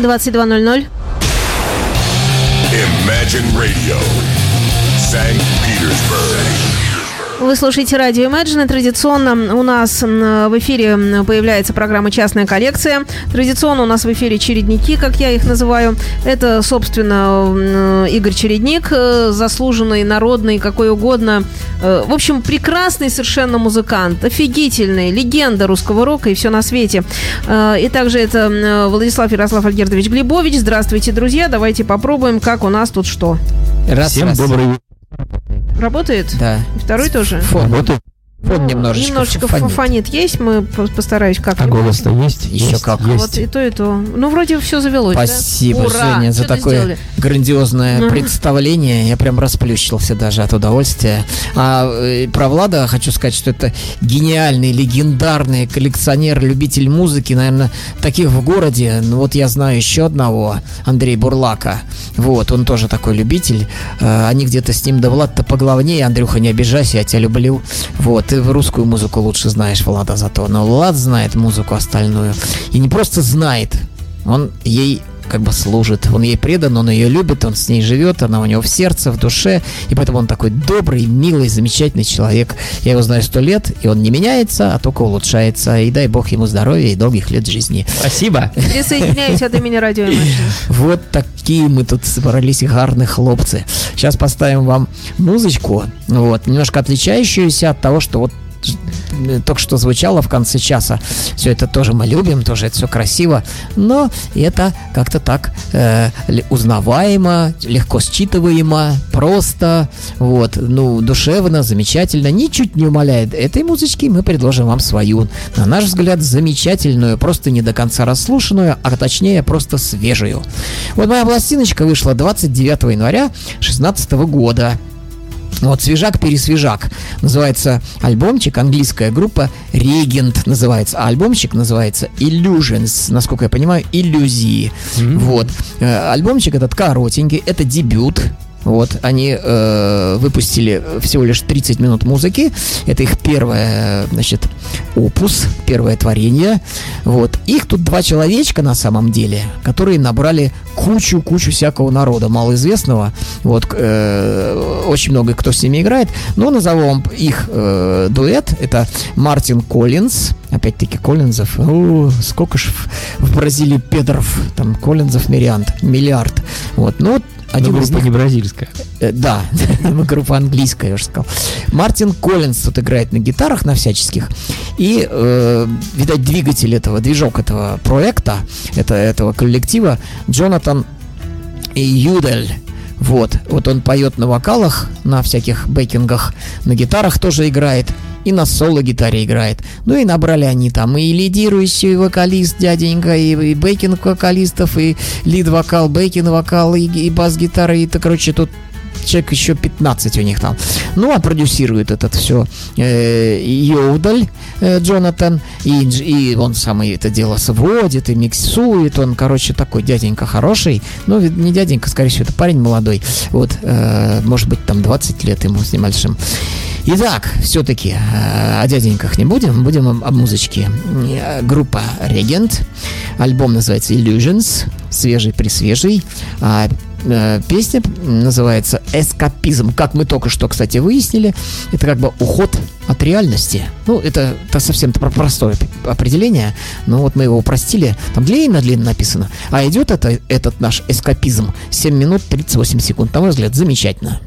22.00. Imagine Radio, St. Petersburg. Вы слушаете радио Imagine. Традиционно у нас в эфире появляется программа «Частная коллекция». Традиционно у нас в эфире чередники, как я их называю. Это, собственно, Игорь Чередник, э, заслуженный, народный, какой угодно. Э, в общем, прекрасный совершенно музыкант, офигительный, легенда русского рока и все на свете. Э, и также это Владислав Ярослав Альгердович Глебович. Здравствуйте, друзья. Давайте попробуем, как у нас тут что. Раз, Всем раз. добрый Работает? Да. И второй тоже? Фон. Работает. Фон ну, немножечко, немножечко фонит. фонит. Есть, мы постараюсь как А голос-то есть? Еще есть, как. Есть. Вот и то, и то. Ну, вроде все завелось, Спасибо, да? Ура! Женя, за такое сделали? грандиозное uh-huh. представление. Я прям расплющился даже от удовольствия. А про Влада хочу сказать, что это гениальный, легендарный коллекционер, любитель музыки. Наверное, таких в городе. Ну, вот я знаю еще одного, Андрей Бурлака. Вот, он тоже такой любитель. Они где-то с ним, да Влад-то поглавнее. Андрюха, не обижайся, я тебя люблю. Вот, ты русскую музыку лучше знаешь Влада зато, но Влад знает музыку остальную. И не просто знает, он ей как бы служит. Он ей предан, он ее любит, он с ней живет, она у него в сердце, в душе. И поэтому он такой добрый, милый, замечательный человек. Я его знаю сто лет, и он не меняется, а только улучшается. И дай бог ему здоровья и долгих лет жизни. Спасибо. Присоединяюсь от имени радио Вот такие мы тут собрались гарные хлопцы. Сейчас поставим вам музычку, вот, немножко отличающуюся от того, что вот только что звучало в конце часа. Все это тоже мы любим, тоже это все красиво, но это как-то так э, узнаваемо, легко считываемо, просто, вот, ну, душевно, замечательно, ничуть не умаляет этой музычки, мы предложим вам свою, на наш взгляд, замечательную, просто не до конца расслушанную, а точнее просто свежую. Вот моя пластиночка вышла 29 января 2016 года. Вот, свежак-пересвежак. Называется альбомчик, английская группа Regent называется. А альбомчик называется Illusions, насколько я понимаю, иллюзии. Mm-hmm. Вот. Э, альбомчик этот коротенький, это дебют. Вот, они э, выпустили всего лишь 30 минут музыки. Это их первое, значит, опус, первое творение. Вот. Их тут два человечка на самом деле, которые набрали кучу-кучу всякого народа малоизвестного. Вот, э, очень много кто с ними играет. Но назову вам их э, дуэт. Это Мартин Коллинз. Опять-таки Коллинзов. О, сколько ж в Бразилии Педров. Там Коллинзов миллиард. Миллиард. Вот. Ну, один группа них... не бразильская. Э, да, группа английская, я уже сказал. Мартин Коллинз тут играет на гитарах, на всяческих. И, э, видать, двигатель этого, движок этого проекта, это, этого коллектива, Джонатан Юдель. Вот, вот он поет на вокалах, на всяких бейкингах, на гитарах тоже играет и на соло-гитаре играет. Ну и набрали они там и лидирующий вокалист дяденька, и, и бейкинг вокалистов, и лид-вокал, бейкинг-вокал, и, и бас-гитара, и, то, короче, тут человек еще 15 у них там. Ну, а продюсирует этот все э, Йоудаль э, Джонатан, и, и он сам это дело сводит и миксует, он, короче, такой дяденька хороший, ну, не дяденька, скорее всего, это парень молодой, вот, э, может быть, там 20 лет ему с небольшим. Итак, все-таки э, о дяденьках не будем, будем о, о музычке. Э, группа Regent, альбом называется Illusions, свежий-пресвежий, а э, песня называется «Эскапизм». Как мы только что, кстати, выяснили, это как бы уход от реальности. Ну, это, это совсем простое определение, но вот мы его упростили. Там длинно-длинно написано. А идет это, этот наш эскапизм 7 минут 38 секунд. На мой взгляд, замечательно.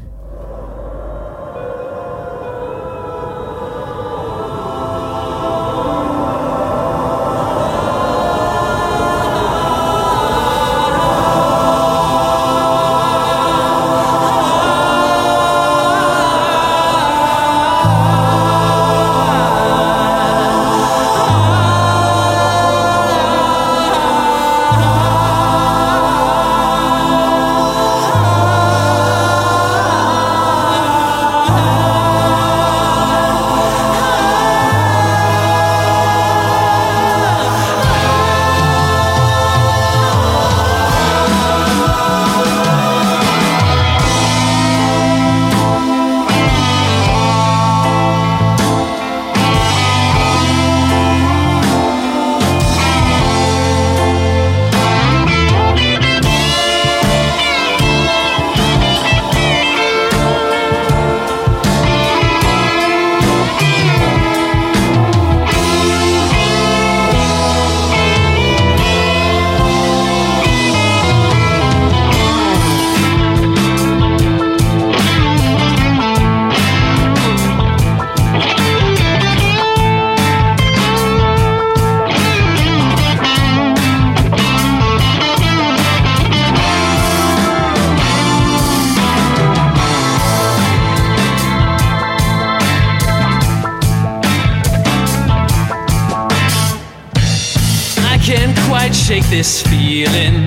this feeling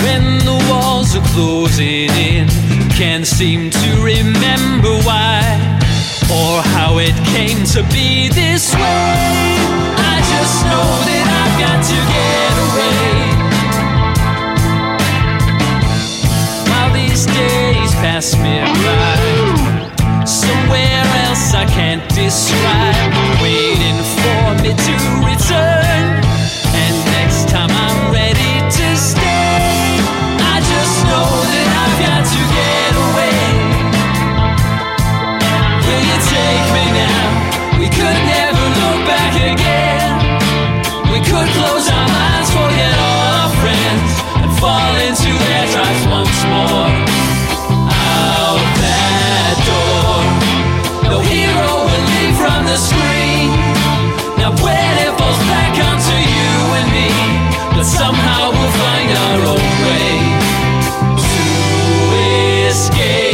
when the walls are closing in. Can't seem to remember why or how it came to be this way. I just know that I've got to get away. While these days pass me by, somewhere else I can't describe, waiting for me to. but somehow we'll find our own way to escape.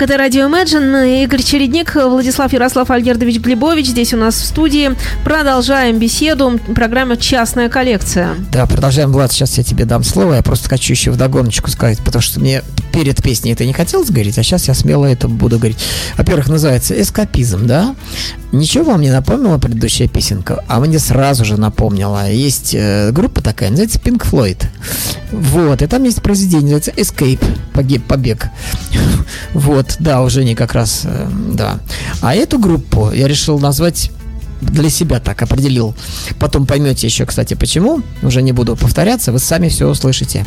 Итак, это радио Imagine. Игорь Чередник, Владислав Ярослав Альгердович Глебович здесь у нас в студии. Продолжаем беседу. Программа «Частная коллекция». Да, продолжаем, Влад, сейчас я тебе дам слово. Я просто хочу еще вдогоночку сказать, потому что мне перед песней это не хотелось говорить, а сейчас я смело это буду говорить. Во-первых, называется «Эскапизм», да? Ничего вам не напомнила предыдущая песенка, а мне сразу же напомнила. Есть э, группа такая, называется Pink Floyd. Вот, и там есть произведение, называется Escape, погиб, побег. Вот, да, уже не как раз, э, да. А эту группу я решил назвать для себя так определил. Потом поймете еще, кстати, почему. Уже не буду повторяться, вы сами все услышите.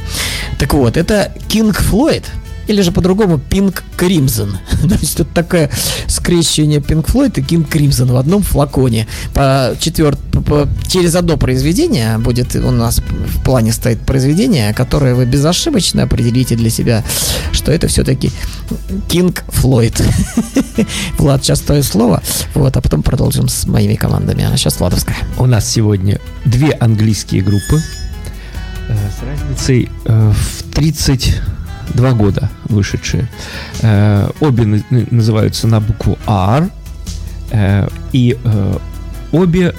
Так вот, это King Floyd – или же по-другому Pink Crimson. То есть тут такое скрещивание Pink Floyd и King Crimson в одном флаконе. По четвер... Через одно произведение будет у нас в плане стоит произведение, которое вы безошибочно определите для себя, что это все-таки King Floyd. Влад, сейчас твое слово. Вот, а потом продолжим с моими командами. А сейчас Владовская. У нас сегодня две английские группы э, с разницей э, в 30 два года вышедшие. Э, обе на- называются на букву R. и обе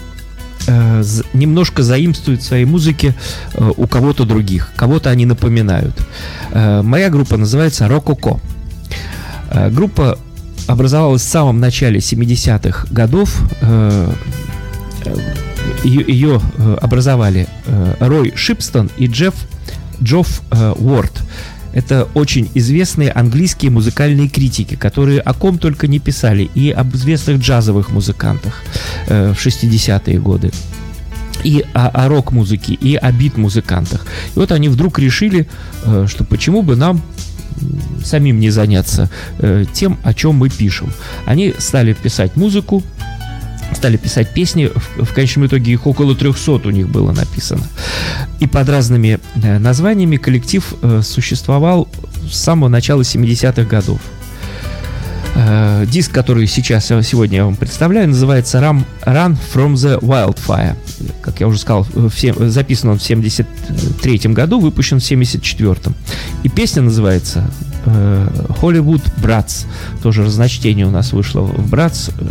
немножко заимствуют своей музыке э, у кого-то других. Кого-то они напоминают. Э, моя группа называется Рококо. Э, группа образовалась в самом начале 70-х годов. Э, э, ее, э, образовали э, Рой Шипстон и Джефф Джофф э, Уорд. Это очень известные английские музыкальные критики, которые о ком только не писали, и об известных джазовых музыкантах э, в 60-е годы и о, о рок-музыке, и о бит-музыкантах. И вот они вдруг решили, э, что почему бы нам самим не заняться э, тем, о чем мы пишем. Они стали писать музыку, стали писать песни, в, в конечном итоге их около 300 у них было написано. И под разными э, названиями коллектив э, существовал с самого начала 70-х годов. Э, Диск, который сейчас сегодня я вам представляю, называется Run, Run from the Wildfire. Как я уже сказал, э, в записан он в 73 году, выпущен в 74 И песня называется э, Hollywood Brats. Тоже разночтение у нас вышло в Bratz. э,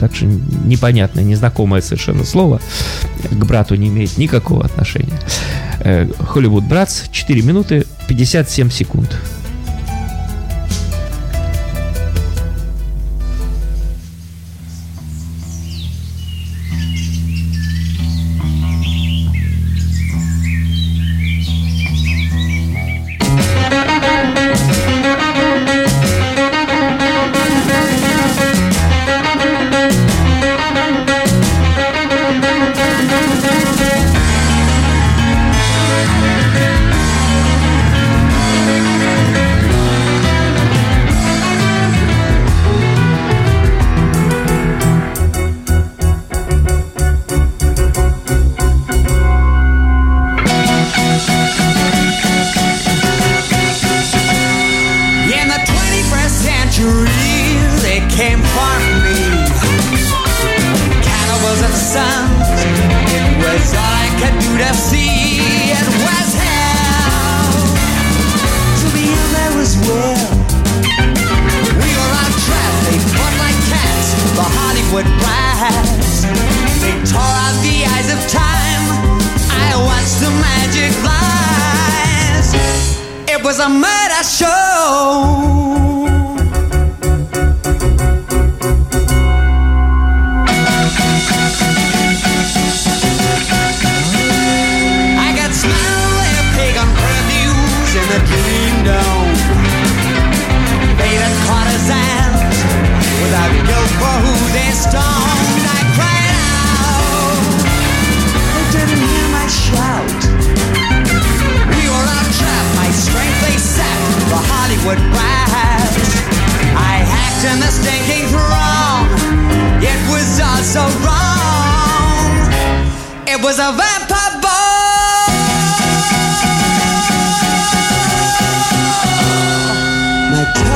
Так что непонятное, незнакомое совершенно слово. К брату не имеет никакого отношения. Hollywood Brats 4 минуты 57 секунд.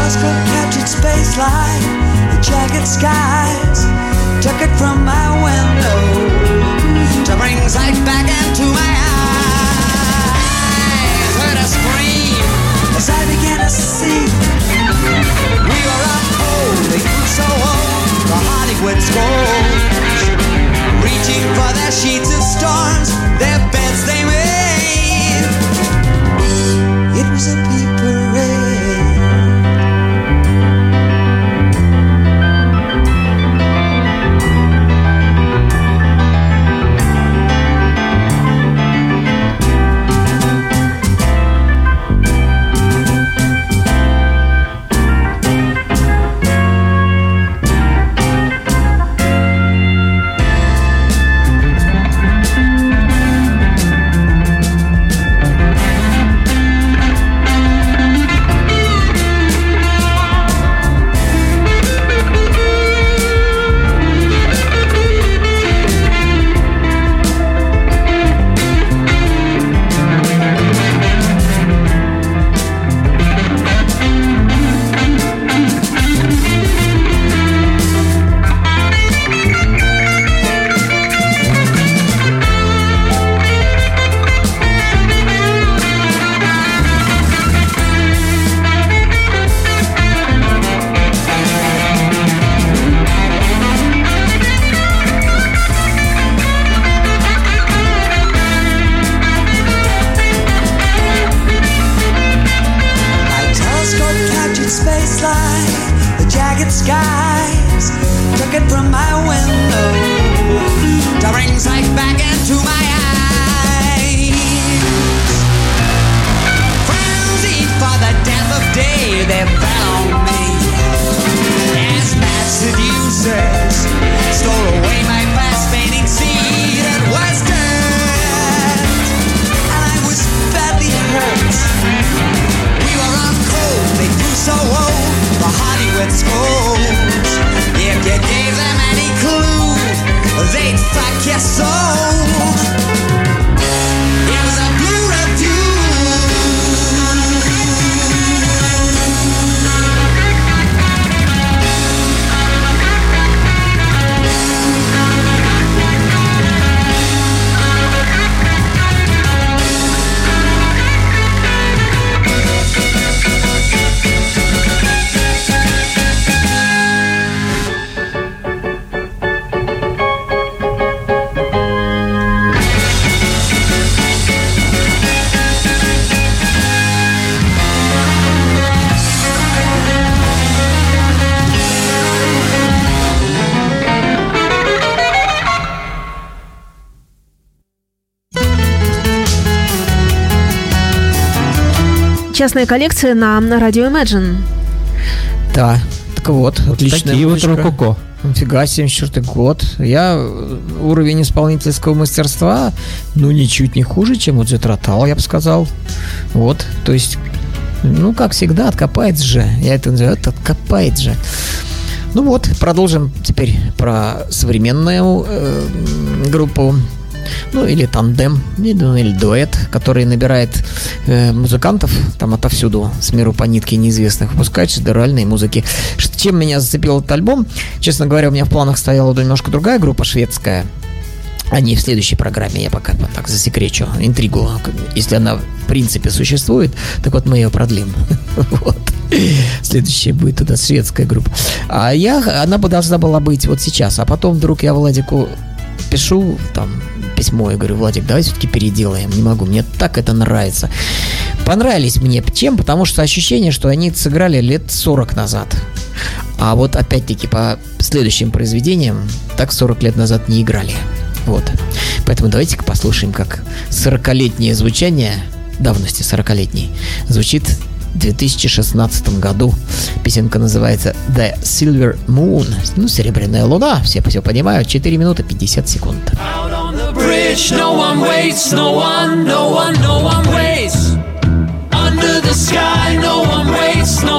Telescope captured space light, the jagged skies took it from my window to bring sight back into my eyes. Heard a scream as I began to see we were up so old, the Hollywood gold, reaching for their sheets of storms. Their from my window to bring sight back into my eyes. Частная коллекция на радио Imagine. Да, так вот, отличная Такие вот рококо. Нифига, 74 год. Я э, уровень исполнительского мастерства, ну, ничуть не хуже, чем у Джетротал, я бы сказал. Вот, то есть, ну, как всегда, откопает же. Я это называю, это откопает же. Ну вот, продолжим теперь про современную э, группу. Ну, или тандем, или, дуэт, который набирает э, музыкантов там отовсюду, с миру по нитке неизвестных, выпускает шедевральной музыки. Чем меня зацепил этот альбом? Честно говоря, у меня в планах стояла немножко другая группа шведская. Они в следующей программе, я пока так засекречу интригу, если она в принципе существует, так вот мы ее продлим. Вот. Следующая будет нас шведская группа. А я, она бы должна была быть вот сейчас, а потом вдруг я Владику пишу там письмо и говорю, Владик, давай все-таки переделаем. Не могу, мне так это нравится. Понравились мне. Чем? Потому что ощущение, что они сыграли лет 40 назад. А вот опять-таки по следующим произведениям так 40 лет назад не играли. Вот. Поэтому давайте-ка послушаем, как 40-летнее звучание, давности 40-летней, звучит в 2016 году. Песенка называется The Silver Moon. Ну, серебряная луна. Все все понимают. 4 минуты 50 секунд. Out bridge, no one waits, no one, no one, no one waits. Under the sky, no one waits, no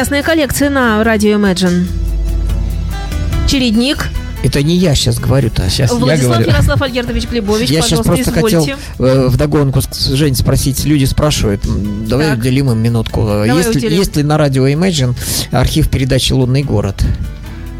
Частная коллекция на радио Imagine. Чередник. Это не я сейчас говорю-то. Сейчас я Владислав говорю. Ярослав Альгердович Глебович, Я сейчас просто хотел извольте. э, вдогонку Жень спросить. Люди спрашивают, давай Так. уделим им минутку. Давай есть, ли, уделим. есть ли на радио Imagine архив передачи «Лунный город»?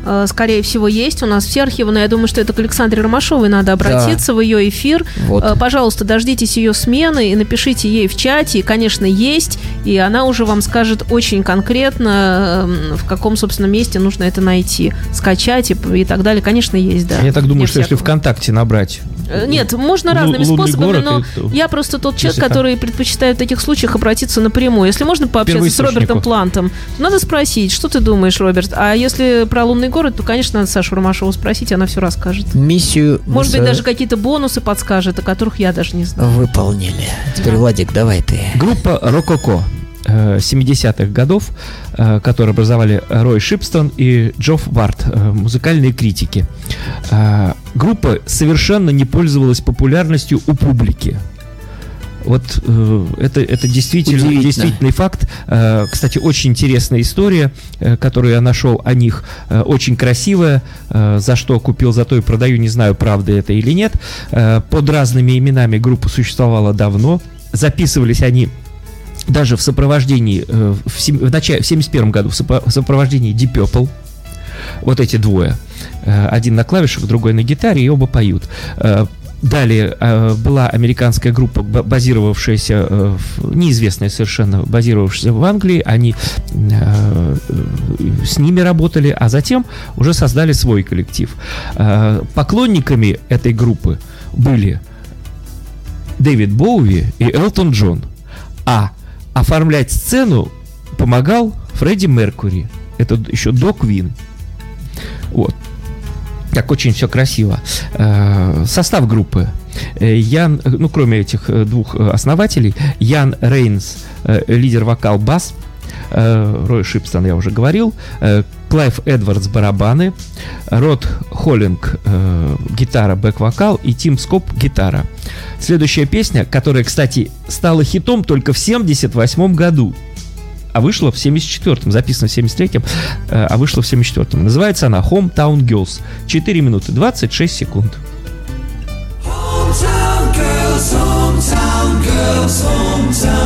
Э, Скорее всего, есть. У нас все архивы, но я думаю, что это к Александре Ромашовой надо обратиться в ее эфир. Вот. Э, Пожалуйста, дождитесь ее смены и напишите ей в чате. И, конечно, есть. И она уже вам скажет очень конкретно, эм, в каком, собственно, месте нужно это найти. Скачать и, и так далее. Конечно, есть, да. Я так думаю, что если всякого. ВКонтакте набрать Нет, можно Лу- разными «Лунный способами, город» но и- я просто тот человек, Если так. который предпочитает в таких случаях обратиться напрямую. Если можно пообщаться с Робертом. Плантом, то надо спросить, что ты думаешь, Роберт? А если про лунный город, то, конечно, надо Сашу Ромашову спросить, она все расскажет. Миссию Может быть, даже какие-то бонусы подскажет, о которых я даже не знаю. выполнили. Теперь, Владик, давай ты. Группа «Рококо» э, 70-х годов, э, которые образовали Рой Шипстон и Джофф Барт, э, музыкальные критики. Э, Группа совершенно не пользовалась популярностью у публики. Вот э, это, это действительно, действительный факт. Э, кстати, очень интересная история, э, которую я нашел о них. Э, очень красивая. Э, за что купил, за то и продаю. Не знаю, правда это или нет. Э, под разными именами группа существовала давно. Записывались они даже в сопровождении, э, в, сем- в, начале, в 71 году в сопро- в сопровождении Deep Purple. Вот эти двое. Э, Один на клавишах, другой на гитаре, и оба поют. Э, Далее э, была американская группа, ба- базировавшаяся, э, неизвестная совершенно, базировавшаяся в Англии. Они э, с ними работали, а затем уже создали свой коллектив. Э, Поклонниками этой группы были Дэвид Боуи и Элтон Джон. А оформлять сцену помогал Фредди Меркури. Это еще до Квин. Вот. Как очень все красиво. Э, Состав группы. Э, Ян, э, ну, кроме этих двух основателей, Ян Рейнс, лидер вокал бас, Рой Шипстон, я уже говорил, Клайв Эдвардс барабаны, Род Холлинг э, гитара, бэк-вокал и Тим Скоп гитара. Следующая песня, которая, кстати, стала хитом только в 78 году, а вышла в 74-м, записана в 73-м, э, а вышла в 74-м. Называется она Hometown Girls. 4 минуты 26 секунд. Hometown girls, hometown girls, hometown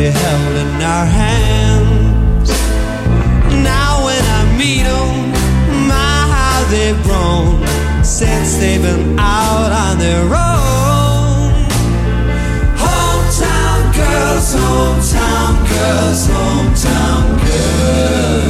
they held in our hands. Now when I meet 'em, my how they've grown since they've been out on their own. Hometown girls, hometown girls, hometown girls.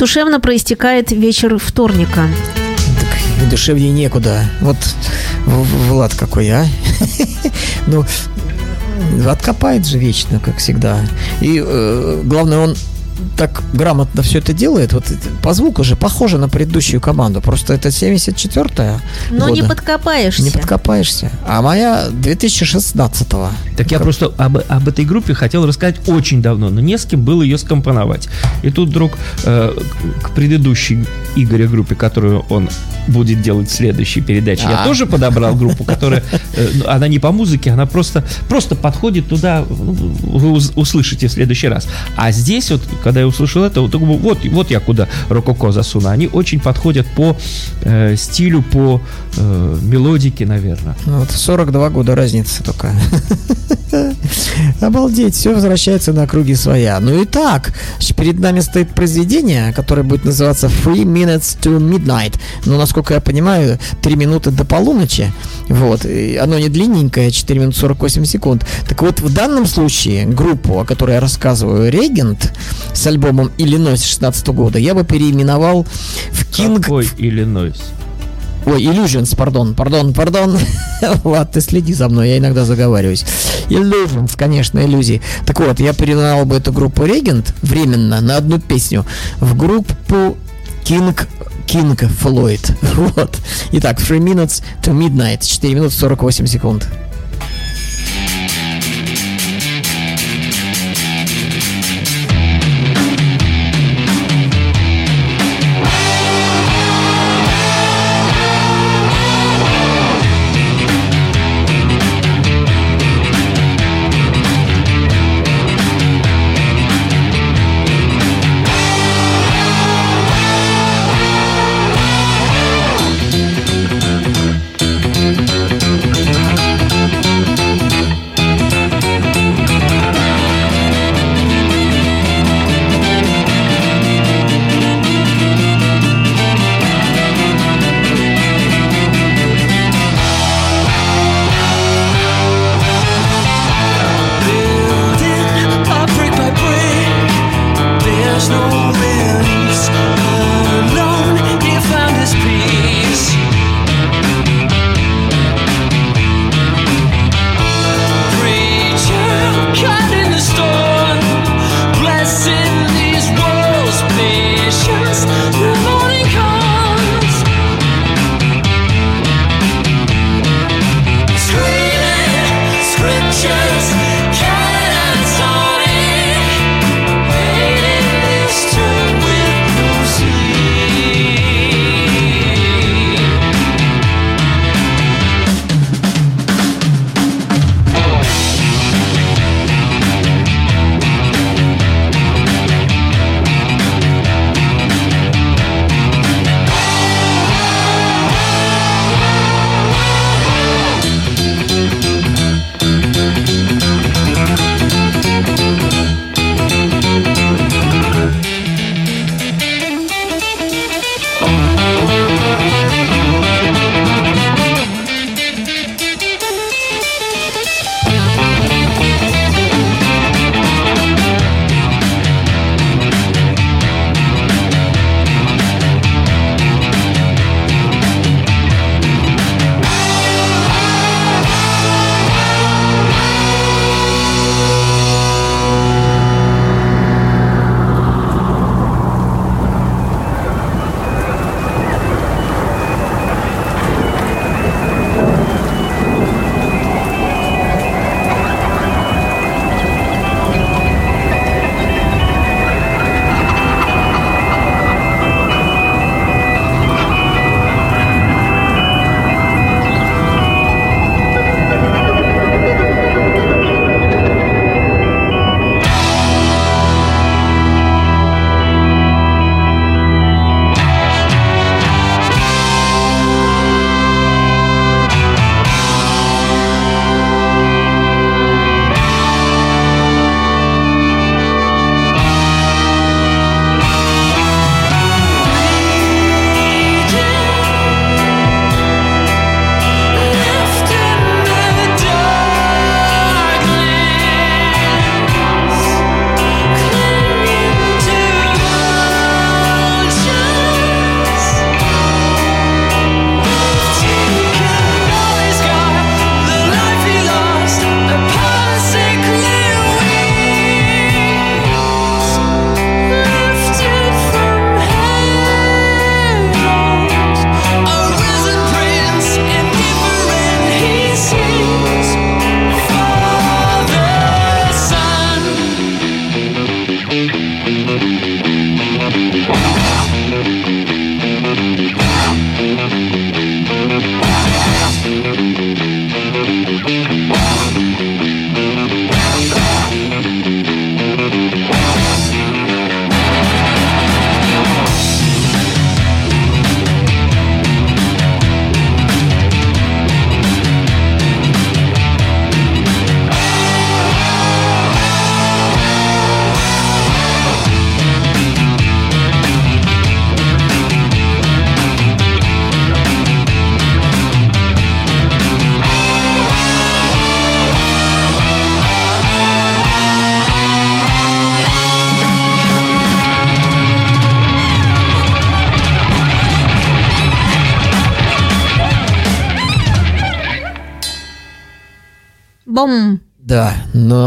Душевно проистекает вечер вторника. Так душевнее некуда. Вот Влад какой, а? Ну, откопает же вечно, как всегда. И э, главное, он так грамотно все это делает. Вот по звуку же похоже на предыдущую команду. Просто это 74-я. Но не года. подкопаешься. Не подкопаешься. А моя 2016-го. Так я просто об, об этой группе хотел рассказать очень давно, но не с кем было ее скомпоновать. И тут вдруг э, к- предыдущей Игоря группе, которую он будет делать в следующей передаче, я А. тоже подобрал группу, которая, э, ну, она не по музыке, она просто, просто подходит туда, ну, вы услышите в следующий раз. А здесь вот, когда я услышал это, вот, вот, вот я куда рококо засуну. Они очень подходят по э, стилю, по э, мелодике, наверное. Ну, Вот 42 года разница только. Обалдеть, все возвращается на круги своя. Ну и так, перед нами стоит произведение, которое будет называться Three Minutes to Midnight. Ну, насколько я понимаю, 3 минуты до полуночи. Вот. И оно не длинненькое, 4 минуты 48 секунд. Так вот, в данном случае группу, о которой я рассказываю, Регент, с альбомом Иллинойс 16 года, я бы переименовал в King... Какой Иллинойс? Ой, Illusions, пардон, пардон, пардон. Влад, ты следи за мной, я иногда заговариваюсь. Illusions, конечно, иллюзии. Так вот, я переименовал бы эту группу Регент временно на одну песню в группу King King Floyd. Вот. Итак, Three Minutes to Midnight. 4 минуты 48 секунд.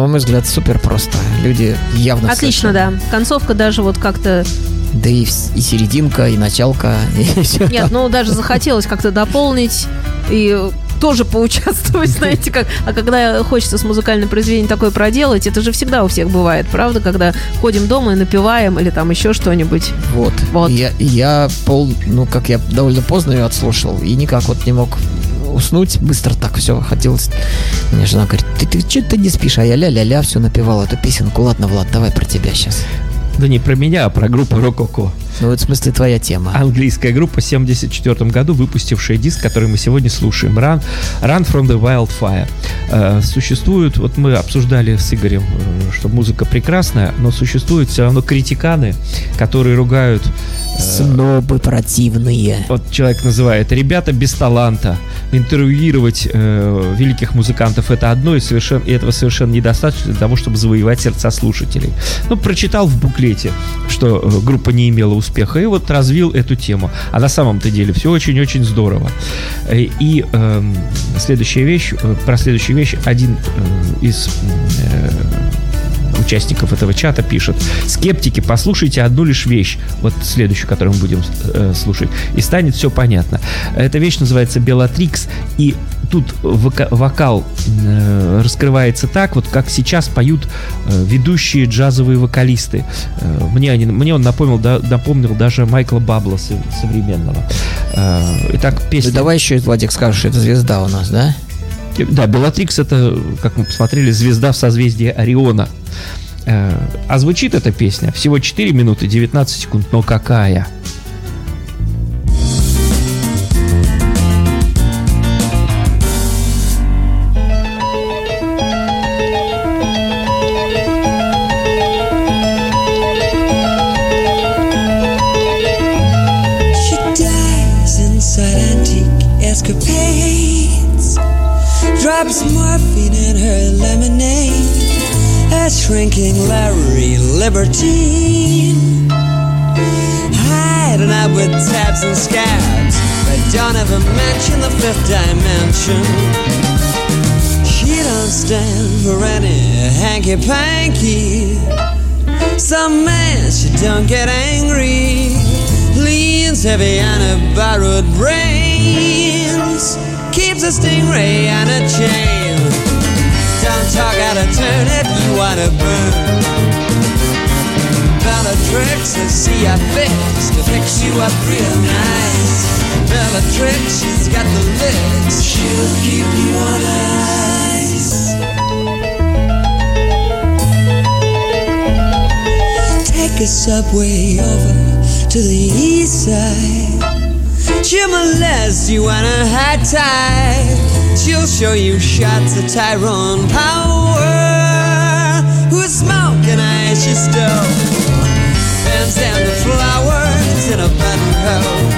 На мой взгляд, супер просто. Люди явно... Отлично, совершенно- да. Концовка даже вот как-то... Да и, и серединка, и началка, и все. Нет, ну даже захотелось как-то дополнить и тоже поучаствовать, знаете, как. А когда хочется с музыкальным произведением такое проделать, это же всегда у всех бывает, правда, когда ходим дома и напиваем или там еще что-нибудь. Вот. Вот. Я, я пол, ну, как я довольно поздно ее отслушал, и никак вот не мог уснуть, быстро так все хотелось. Мне жена говорит, ты, ты что ты не спишь, а я ля-ля-ля все напевал эту песенку. Ладно, Влад, давай про тебя сейчас. Да не про меня, а про группу Рококо. Ну, вот в смысле твоя тема. Английская группа в 1974 году, выпустившая диск, который мы сегодня слушаем. Run, Run from the Wildfire. Э, существуют, вот мы обсуждали с Игорем, э, что музыка прекрасная, но существуют все равно критиканы, которые ругают Снобы противные. вот человек называет ребята без таланта. Интервьюировать э, великих музыкантов это одно, и, совершенно, и этого совершенно недостаточно для того, чтобы завоевать сердца слушателей. Ну, прочитал в буклете, что э, группа не имела успеха, и вот развил эту тему. А на самом-то деле все очень-очень здорово. Э, И эм, следующая вещь, э, про следующую вещь один э, из э, участников этого чата пишет. Скептики, послушайте одну лишь вещь, вот следующую, которую мы будем э, слушать, и станет все понятно. Эта вещь называется Белатрикс, и тут вока- вокал э, раскрывается так, вот как сейчас поют э, ведущие джазовые вокалисты. Э, мне, они, мне он напомнил, да- напомнил даже Майкла Бабла со- современного. Э, итак, Ты песня... давай еще, Владик, скажешь, что это звезда у нас, да? Да, Белатрикс это, как мы посмотрели, звезда в созвездии Ориона. Э, А звучит эта песня всего 4 минуты 19 секунд, но какая? A shrinking Larry libertine. Hiding out with tabs and scabs. But don't ever mention the fifth dimension. She don't stand for any hanky panky. Some man, she don't get angry. Leans heavy on her borrowed brains. Keeps a stingray on a chain. Don't talk out of turn if you wanna burn. Bellatrix, I see your fix to fix you up real nice. Bellatrix, she's got the licks. She'll keep you on ice. Take a subway over to the east side. She'll you on a high tide. She'll show you shots of Tyrone Power, who's smoking icy stove. Bends down the flowers in a buttonhole.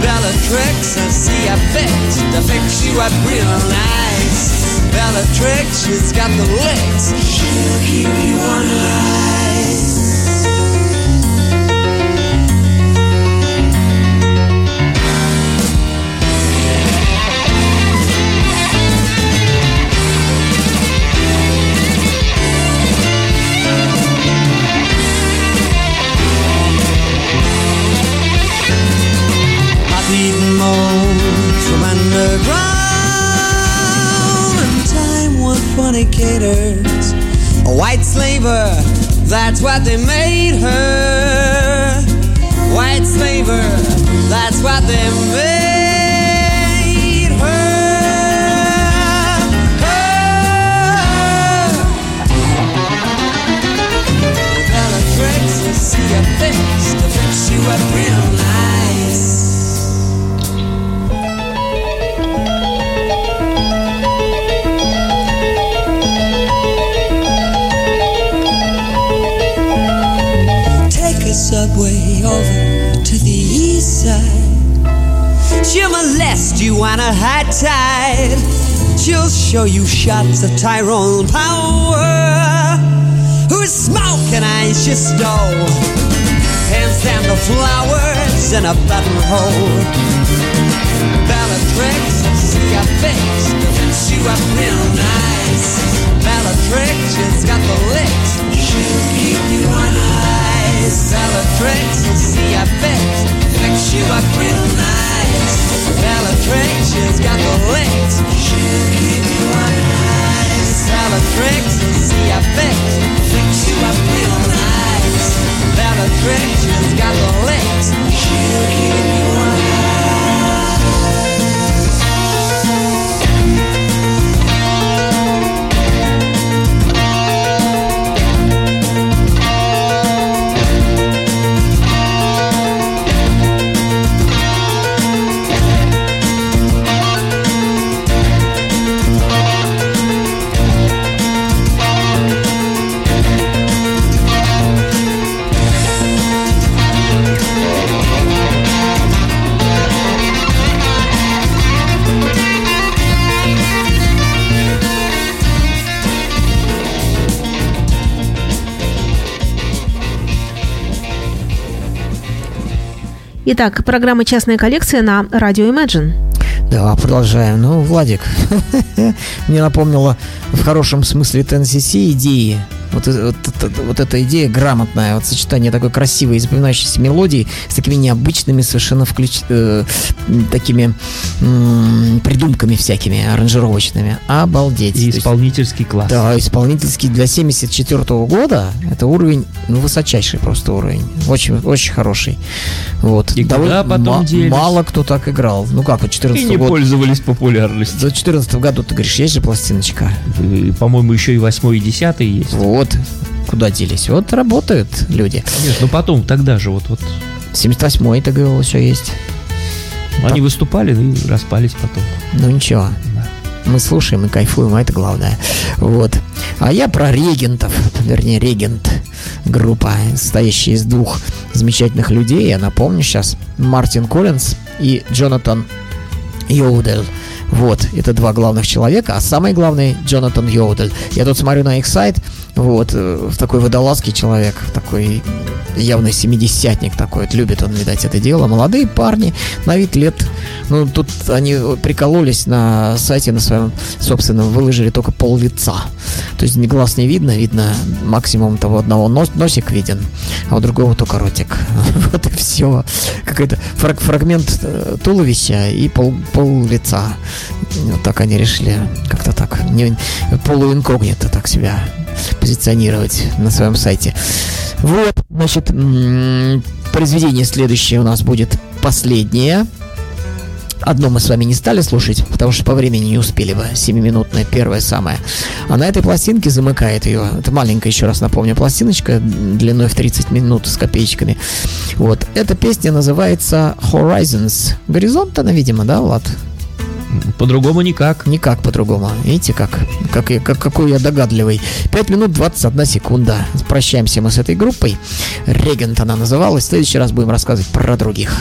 Bellatrix, I see a fix to fix you up real nice. Bellatrix, she's got the licks. She'll keep you on ice. Fornicators, a white slaver, that's what they made her. White slaver, that's what they made see a fix to fix you up real nice. She molest you on a high tide. She'll show you shots of Tyrone power. Who's smoking? and eyes stole. Hands down the flowers in a buttonhole. Ballad tricks, she got fixed, and she was real nice. Ballad tricks, she's got the licks, she'll keep you on ice. Ballad tricks, she got fixed, and she was real nice. She's got the licks. She'll keep you ice. Bellatrix, see a fix, fix you up real nice. She's got the licks. She'll keep you Итак, программа «Частная коллекция» на радио Imagine. Да, продолжаем. Ну, Владик, мне напомнило в хорошем смысле TNCC идеи. Вот, э- вот, это- вот эта идея грамотная, вот сочетание такой красивой и запоминающейся мелодии с такими необычными совершенно включ... э, такими м, придумками всякими аранжировочными. Обалдеть. И исполнительский класс. да, исполнительский для 74 года это уровень, ну, высочайший просто уровень. Очень, очень хороший. Вот. И куда потом делись? мало кто так играл. Ну как, вот 14 И не год. пользовались популярностью. За 14 году ты говоришь, есть же пластиночка? И, По-моему, еще и восьмой, и десятый есть. Вот. Куда делись? Вот работают люди. Нет, ну потом, тогда же вот, вот 78-й, ты говорил, еще есть. они выступали ну, и распались потом. Ну ничего. Да. Мы слушаем и кайфуем, а это главное. Вот. А я про регентов, вернее, регент группа, состоящая из двух замечательных людей. Я напомню сейчас. Мартин Коллинз и Джонатан Йоудель. Вот, это два главных человека, а самый главный Джонатан Йоудель. Я тут смотрю на их сайт, вот, э, такой водолазский человек, такой явно семидесятник такой, любит он, видать, это дело. Молодые парни, на вид лет, ну, тут они прикололись на сайте на своем собственном, выложили только пол лица. То есть глаз не видно, видно максимум того одного нос- носик виден, а у другого только ротик. Вот и все. Какой-то фраг- фрагмент э, туловища и пол, пол лица. Вот так они решили как-то так, не, полуинкогнито так себя позиционировать на своем сайте. Вот, значит, произведение следующее у нас будет последнее. Одно мы с вами не стали слушать, потому что по времени не успели бы. Семиминутное первое самое. А на этой пластинке замыкает ее. Это маленькая, еще раз напомню, пластиночка длиной в 30 минут с копеечками. Вот. Эта песня называется Horizons. Горизонт она, видимо, да, Влад? По-другому никак. Никак по-другому. Видите, как, как, я- как, какой я догадливый. 5 минут 21 секунда. Прощаемся мы с этой группой. Регент она называлась. В следующий раз будем рассказывать про других.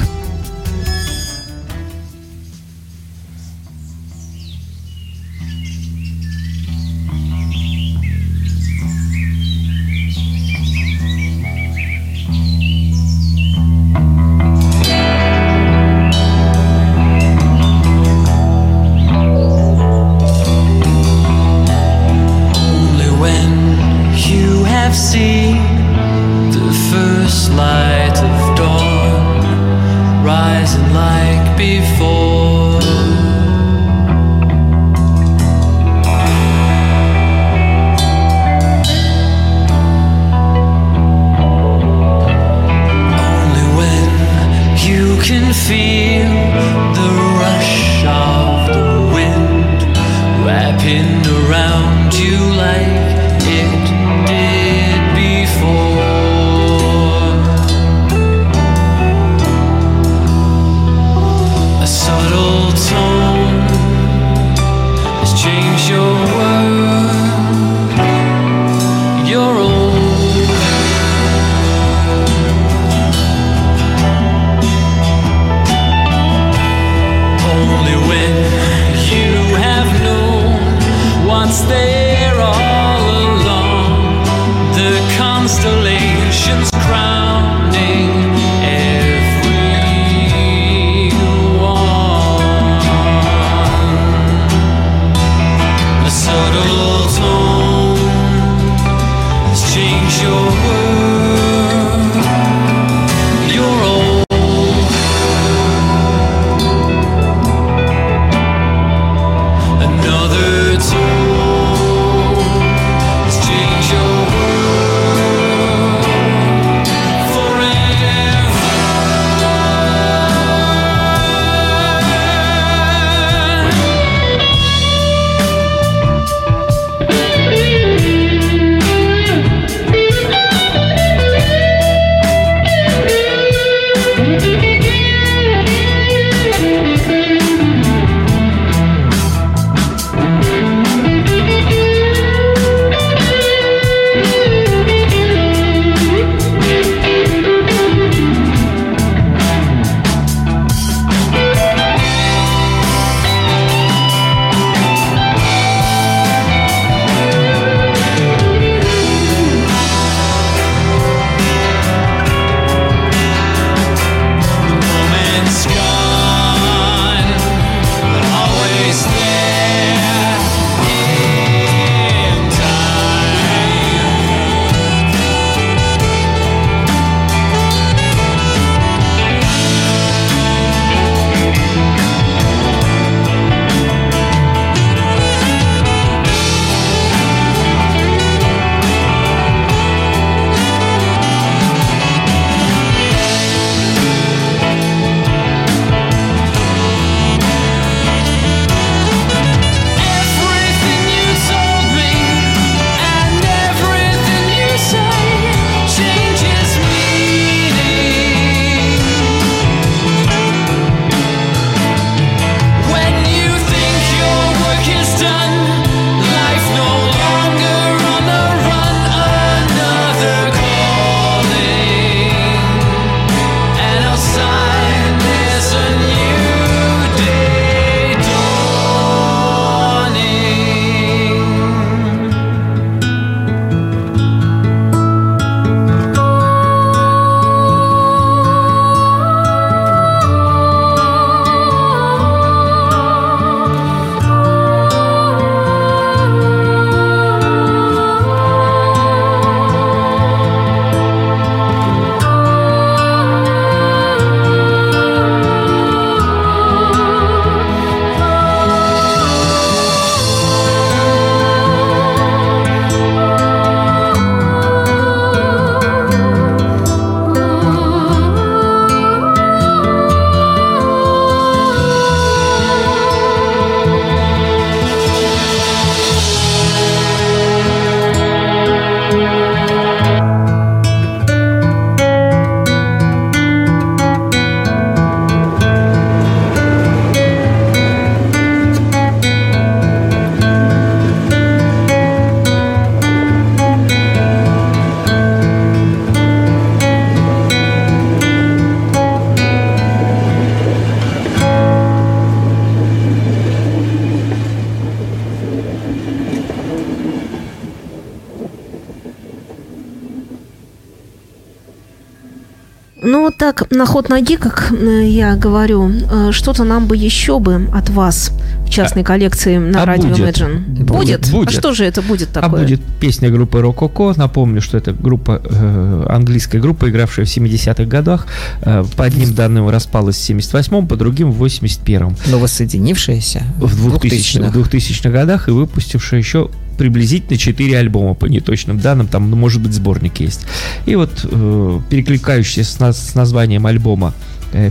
Вот так, на ход ноги, как э, я говорю, э, что-то нам бы еще бы от вас в частной коллекции на а радио будет? Imagine. Будет, будет. А что же это будет А такое? будет песня группы Рококо. Напомню, что это группа, э, английская группа, игравшая в 70-х годах. Э, по одним данным распалась в 78-м, по другим в 81-м. Но воссоединившаяся В 2000-х, в 2000-х годах и выпустившая еще приблизительно 4 альбома по неточным данным, там, ну, может быть, сборник есть. И вот э, перекликающийся с, наз- с названием альбома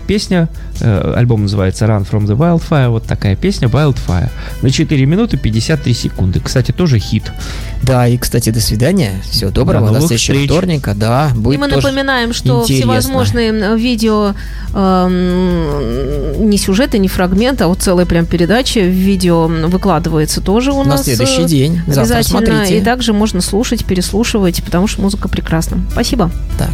песня, э, альбом называется Run from the Wildfire, вот такая песня Wildfire. На 4 минуты 53 секунды. Кстати, тоже хит. Да, и, кстати, до свидания. Всего доброго. До До, новых следующего встреч. вторника. Да, будет И мы напоминаем, что интересно. всевозможные видео, эм, не сюжеты, не фрагменты, а вот целая прям передача в видео выкладывается тоже у На нас. следующий э, день. Завтра Обязательно. смотрите. И также можно слушать, переслушивать, потому что музыка прекрасна. Спасибо. Да.